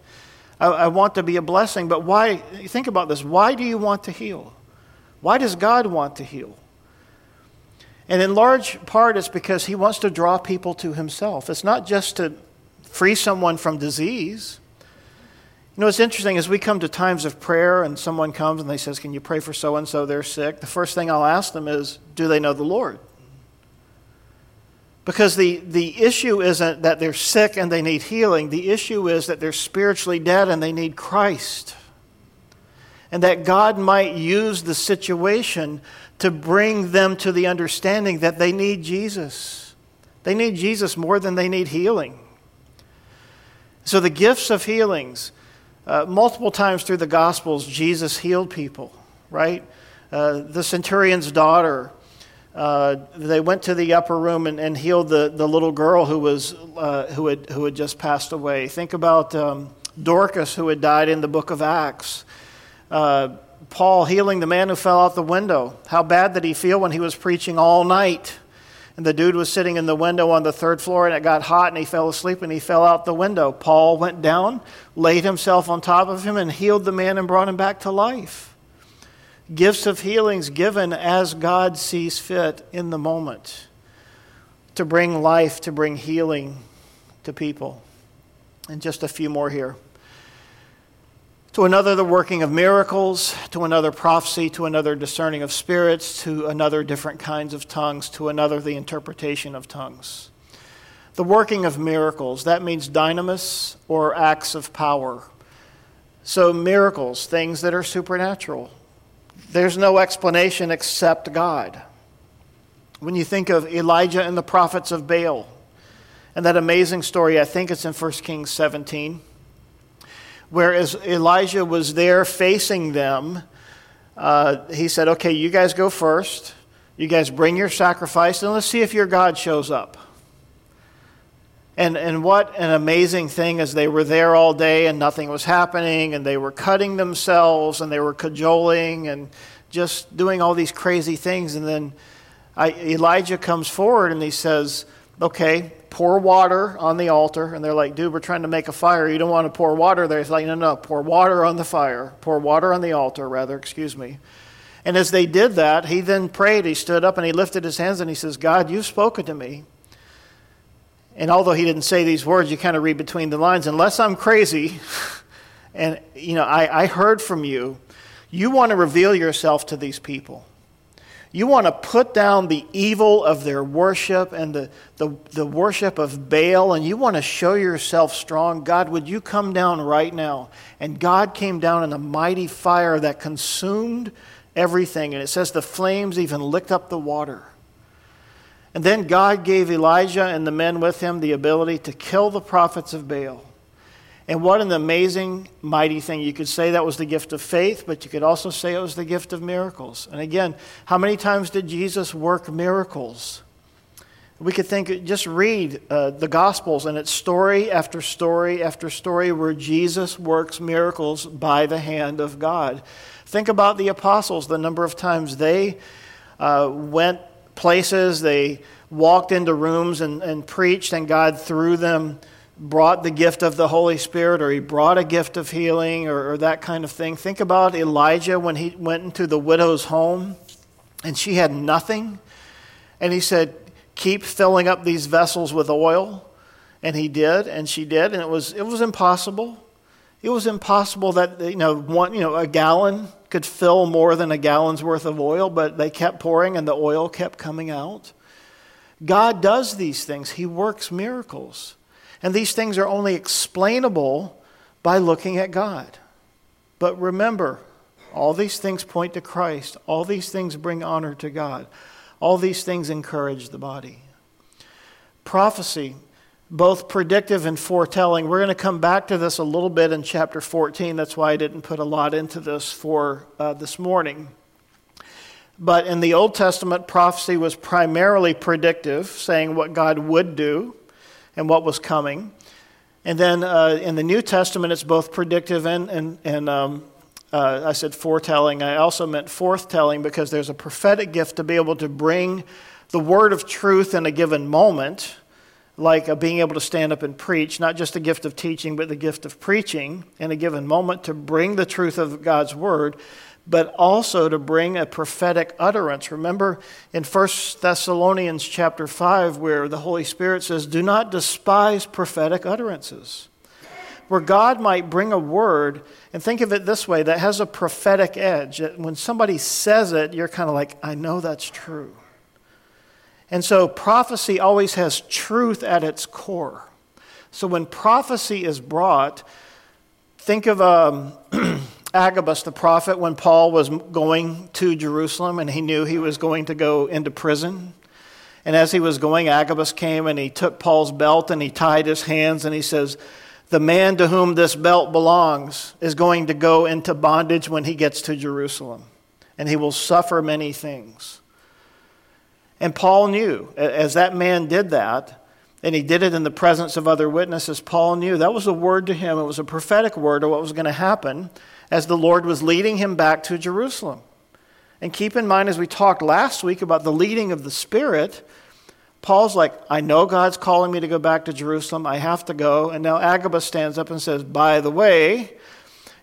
I, I want to be a blessing. But why? Think about this. Why do you want to heal? Why does God want to heal? And in large part, it's because He wants to draw people to Himself. It's not just to free someone from disease. You know, it's interesting as we come to times of prayer and someone comes and they says, "Can you pray for so and so? They're sick." The first thing I'll ask them is, "Do they know the Lord?" Because the, the issue isn't that they're sick and they need healing. The issue is that they're spiritually dead and they need Christ. And that God might use the situation to bring them to the understanding that they need Jesus. They need Jesus more than they need healing. So, the gifts of healings, uh, multiple times through the Gospels, Jesus healed people, right? Uh, the centurion's daughter, uh, they went to the upper room and, and healed the, the little girl who, was, uh, who, had, who had just passed away. Think about um, Dorcas, who had died in the book of Acts. Uh, Paul healing the man who fell out the window. How bad did he feel when he was preaching all night? And the dude was sitting in the window on the third floor and it got hot and he fell asleep and he fell out the window. Paul went down, laid himself on top of him, and healed the man and brought him back to life. Gifts of healings given as God sees fit in the moment to bring life, to bring healing to people. And just a few more here to another the working of miracles, to another prophecy, to another discerning of spirits, to another different kinds of tongues, to another the interpretation of tongues. The working of miracles, that means dynamis or acts of power. So, miracles, things that are supernatural. There's no explanation except God. When you think of Elijah and the prophets of Baal, and that amazing story, I think it's in 1 Kings 17 whereas Elijah was there facing them, uh, he said, Okay, you guys go first. You guys bring your sacrifice, and let's see if your God shows up. And, and what an amazing thing as they were there all day and nothing was happening, and they were cutting themselves and they were cajoling and just doing all these crazy things. And then I, Elijah comes forward and he says, Okay, pour water on the altar. And they're like, dude, we're trying to make a fire. You don't want to pour water there. He's like, no, no, pour water on the fire. Pour water on the altar, rather, excuse me. And as they did that, he then prayed. He stood up and he lifted his hands and he says, God, you've spoken to me. And although he didn't say these words, you kind of read between the lines. Unless I'm crazy, and you know, I, I heard from you, you want to reveal yourself to these people. You want to put down the evil of their worship and the, the, the, worship of Baal, and you want to show yourself strong. God, would you come down right now? And God came down in a mighty fire that consumed everything. And it says the flames even licked up the water. And then God gave Elijah and the men with him the ability to kill the prophets of Baal. And what an amazing, mighty thing. You could say that was the gift of faith, but you could also say it was the gift of miracles. And again, how many times did Jesus work miracles? We could think, just read uh, the Gospels, and it's story after story after story where Jesus works miracles by the hand of God. Think about the apostles, the number of times they uh, went places, they walked into rooms and, and preached, and God through them brought the gift of the Holy Spirit or he brought a gift of healing or, or, that kind of thing. Think about Elijah when he went into the widow's home and she had nothing. And he said, Keep filling up these vessels with oil. And he did, and she did, and it was, it was impossible. It was impossible that you know, one, you know, a gallon could fill more than a gallon's worth of oil, but they kept pouring and the oil kept coming out. God does these things, He works miracles. And these things are only explainable by looking at God. But remember, all these things point to Christ. All these things bring honor to God. All these things encourage the body. Prophecy, both predictive and foretelling. We're going to come back to this a little bit in chapter 14. That's why I didn't put a lot into this for uh, this morning. But in the Old Testament, prophecy was primarily predictive, saying what God would do and what was coming. And then uh, in the New Testament, it's both predictive and, and, and um, uh, I said foretelling. I also meant forthtelling because there's a prophetic gift to be able to bring the word of truth in a given moment, like uh, being able to stand up and preach, not just the gift of teaching, but the gift of preaching in a given moment to bring the truth of God's word, but also to bring a prophetic utterance. Remember in 1 Thessalonians chapter 5, where the Holy Spirit says, Do not despise prophetic utterances where God might bring a word, and think of it this way that has a prophetic edge. When somebody says it, you're kind of like, I know that's true. And so prophecy always has truth at its core. So when prophecy is brought, think of um, Agabus the prophet when Paul was going to Jerusalem and he knew he was going to go into prison. And as he was going, Agabus came and he took Paul's belt and he tied his hands and he says, the man to whom this belt belongs is going to go into bondage when he gets to Jerusalem, and he will suffer many things. And Paul knew, as that man did that, and he did it in the presence of other witnesses, Paul knew that was a word to him. It was a prophetic word of what was going to happen as the Lord was leading him back to Jerusalem. And keep in mind, as we talked last week about the leading of the Spirit, Paul's like, I know God's calling me to go back to Jerusalem. I have to go. And now Agabus stands up and says, By the way,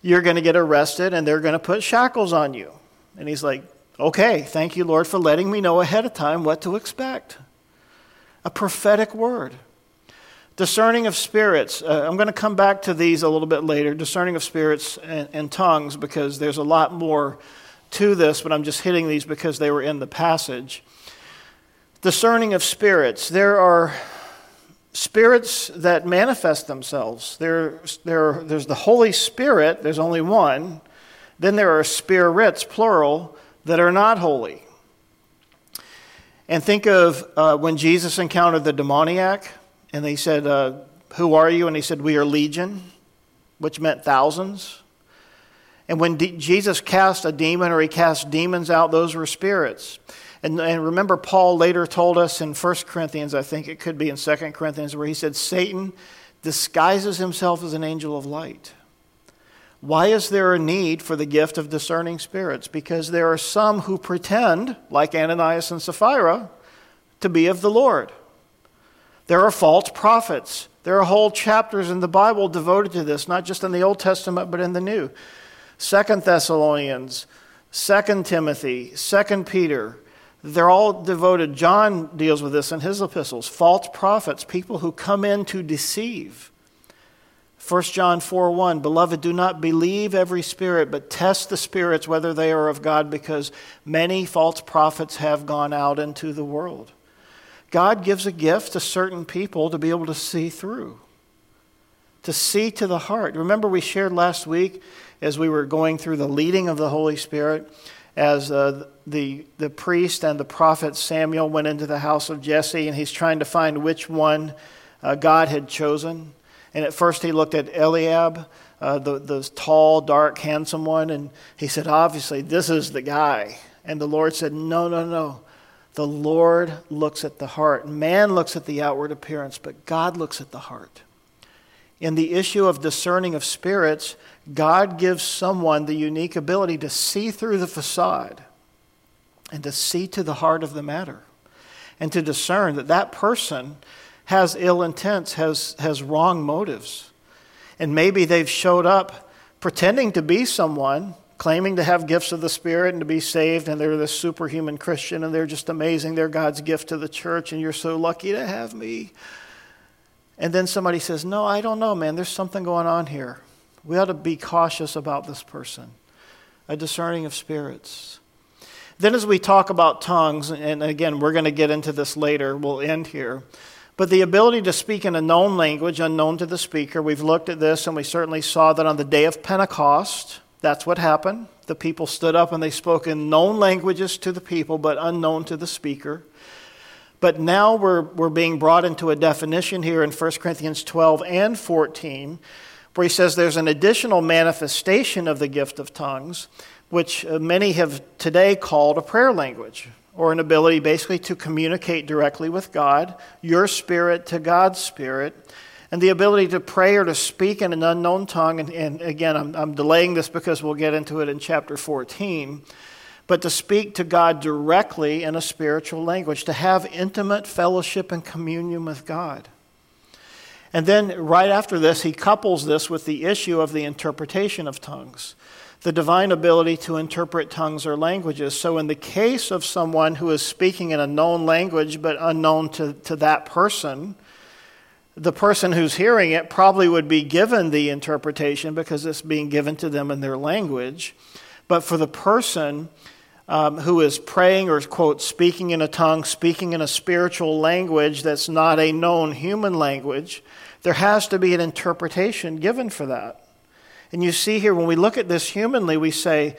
you're going to get arrested and they're going to put shackles on you. And he's like, Okay, thank you, Lord, for letting me know ahead of time what to expect. A prophetic word. Discerning of spirits. Uh, I'm going to come back to these a little bit later. Discerning of spirits and, and tongues, because there's a lot more to this, but I'm just hitting these because they were in the passage discerning of spirits. There are spirits that manifest themselves. There, there, there's the Holy Spirit, there's only one. Then there are spirits, plural, that are not holy. And think of uh, when Jesus encountered the demoniac, and they said, uh, Who are you? And he said, We are legion, which meant thousands. And when Jesus cast a demon or he cast demons out, those were spirits. And, and remember, Paul later told us in 1 Corinthians, I think it could be in 2 Corinthians, where he said, Satan disguises himself as an angel of light. Why is there a need for the gift of discerning spirits? Because there are some who pretend, like Ananias and Sapphira, to be of the Lord. There are false prophets. There are whole chapters in the Bible devoted to this, not just in the Old Testament, but in the New. Second Thessalonians, Second Timothy, Second Peter, they're all devoted. John deals with this in his epistles. False prophets, people who come in to deceive. 1 John 4 1, Beloved, do not believe every spirit, but test the spirits whether they are of God, because many false prophets have gone out into the world. God gives a gift to certain people to be able to see through, to see to the heart. Remember, we shared last week as we were going through the leading of the Holy Spirit as uh, the, the priest and the prophet Samuel went into the house of Jesse, and he's trying to find which one uh, God had chosen. And at first he looked at Eliab, uh, the, the tall, dark, handsome one, and he said, Obviously, this is the guy. And the Lord said, No, no, no. The Lord looks at the heart. Man looks at the outward appearance, but God looks at the heart. In the issue of discerning of spirits, God gives someone the unique ability to see through the facade and to see to the heart of the matter and to discern that that person has ill intents, has, has wrong motives. And maybe they've showed up pretending to be someone, claiming to have gifts of the Spirit and to be saved, and they're this superhuman Christian and they're just amazing. They're God's gift to the church, and you're so lucky to have me. And then somebody says, No, I don't know, man. There's something going on here. We ought to be cautious about this person, a discerning of spirits. Then, as we talk about tongues, and again, we're going to get into this later, we'll end here. But the ability to speak in a known language, unknown to the speaker, we've looked at this and we certainly saw that on the day of Pentecost, that's what happened. The people stood up and they spoke in known languages to the people, but unknown to the speaker. But now we're, we're being brought into a definition here in 1 Corinthians 12 and 14 where he says there's an additional manifestation of the gift of tongues, which uh, many have today called a prayer language, or an ability basically to communicate directly with God, your spirit to God's spirit. And the ability to pray or to speak in an unknown tongue, and, and again, I'm, I'm delaying this because we'll get into it in chapter 14, but to speak to God directly in a spiritual language, to have intimate fellowship and communion with God. And then right after this, he couples this with the issue of the interpretation of tongues, the divine ability to interpret tongues or languages. So, in the case of someone who is speaking in a known language but unknown to, to that person, the person who's hearing it probably would be given the interpretation because it's being given to them in their language. But for the person um, who is praying or, quote, speaking in a tongue, speaking in a spiritual language that's not a known human language, there has to be an interpretation given for that. And you see here, when we look at this humanly, we say,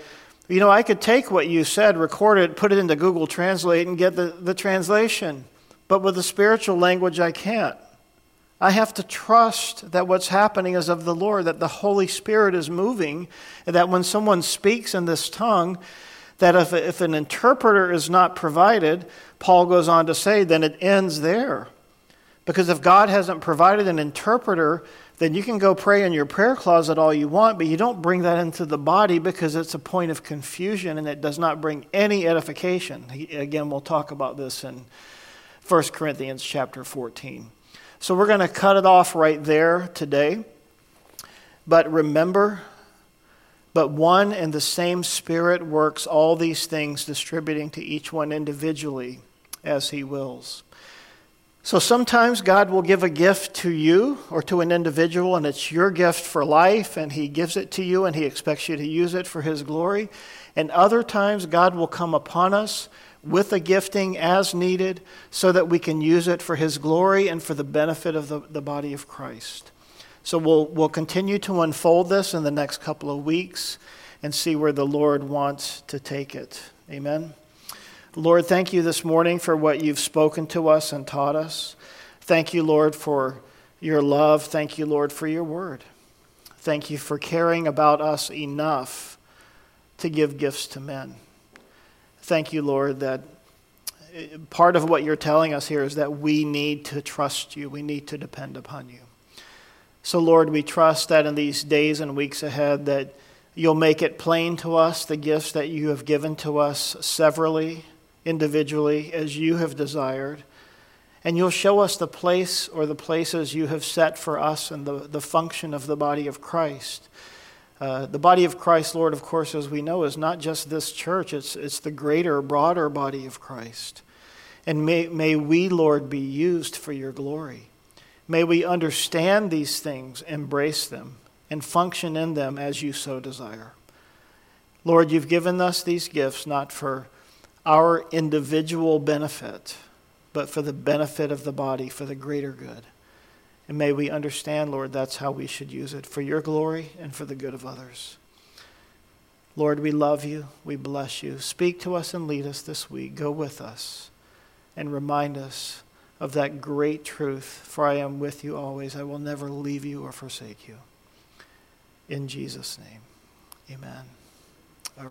you know, I could take what you said, record it, put it into Google Translate, and get the, the translation. But with the spiritual language, I can't. I have to trust that what's happening is of the Lord, that the Holy Spirit is moving, and that when someone speaks in this tongue, that if, if an interpreter is not provided, Paul goes on to say, then it ends there. Because if God hasn't provided an interpreter, then you can go pray in your prayer closet all you want, but you don't bring that into the body because it's a point of confusion and it does not bring any edification. Again, we'll talk about this in 1 Corinthians chapter 14. So we're going to cut it off right there today. But remember, but one and the same Spirit works all these things, distributing to each one individually as He wills. So sometimes God will give a gift to you or to an individual, and it's your gift for life, and He gives it to you, and He expects you to use it for His glory. And other times, God will come upon us with a gifting as needed so that we can use it for His glory and for the benefit of the, the body of Christ. So we'll, we'll continue to unfold this in the next couple of weeks and see where the Lord wants to take it. Amen. Lord, thank you this morning for what you've spoken to us and taught us. Thank you, Lord, for your love. Thank you, Lord, for your word. Thank you for caring about us enough to give gifts to men. Thank you, Lord, that uh, part of what you're telling us here is that we need to trust you, we need to depend upon you. So, Lord, we trust that in these days and weeks ahead that you'll make it plain to us the gifts that you have given to us severally, individually, as you have desired. And you'll show us the place or the places you have set for us and the, the function of the body of Christ. Uh, the body of Christ, Lord, of course, as we know, is not just this church, it's, it's the greater, broader body of Christ. And may, may we, Lord, be used for your glory. May we understand these things, embrace them, and function in them as you so desire. Lord, you've given us these gifts not for our individual benefit, but for the benefit of the body, for the greater good. And may we understand, Lord, that's how we should use it for your glory and for the good of others. Lord, we love you. We bless you. Speak to us and lead us this week. Go with us and remind us of that great truth, for I am with you always. I will never leave you or forsake you. In Jesus' name, amen.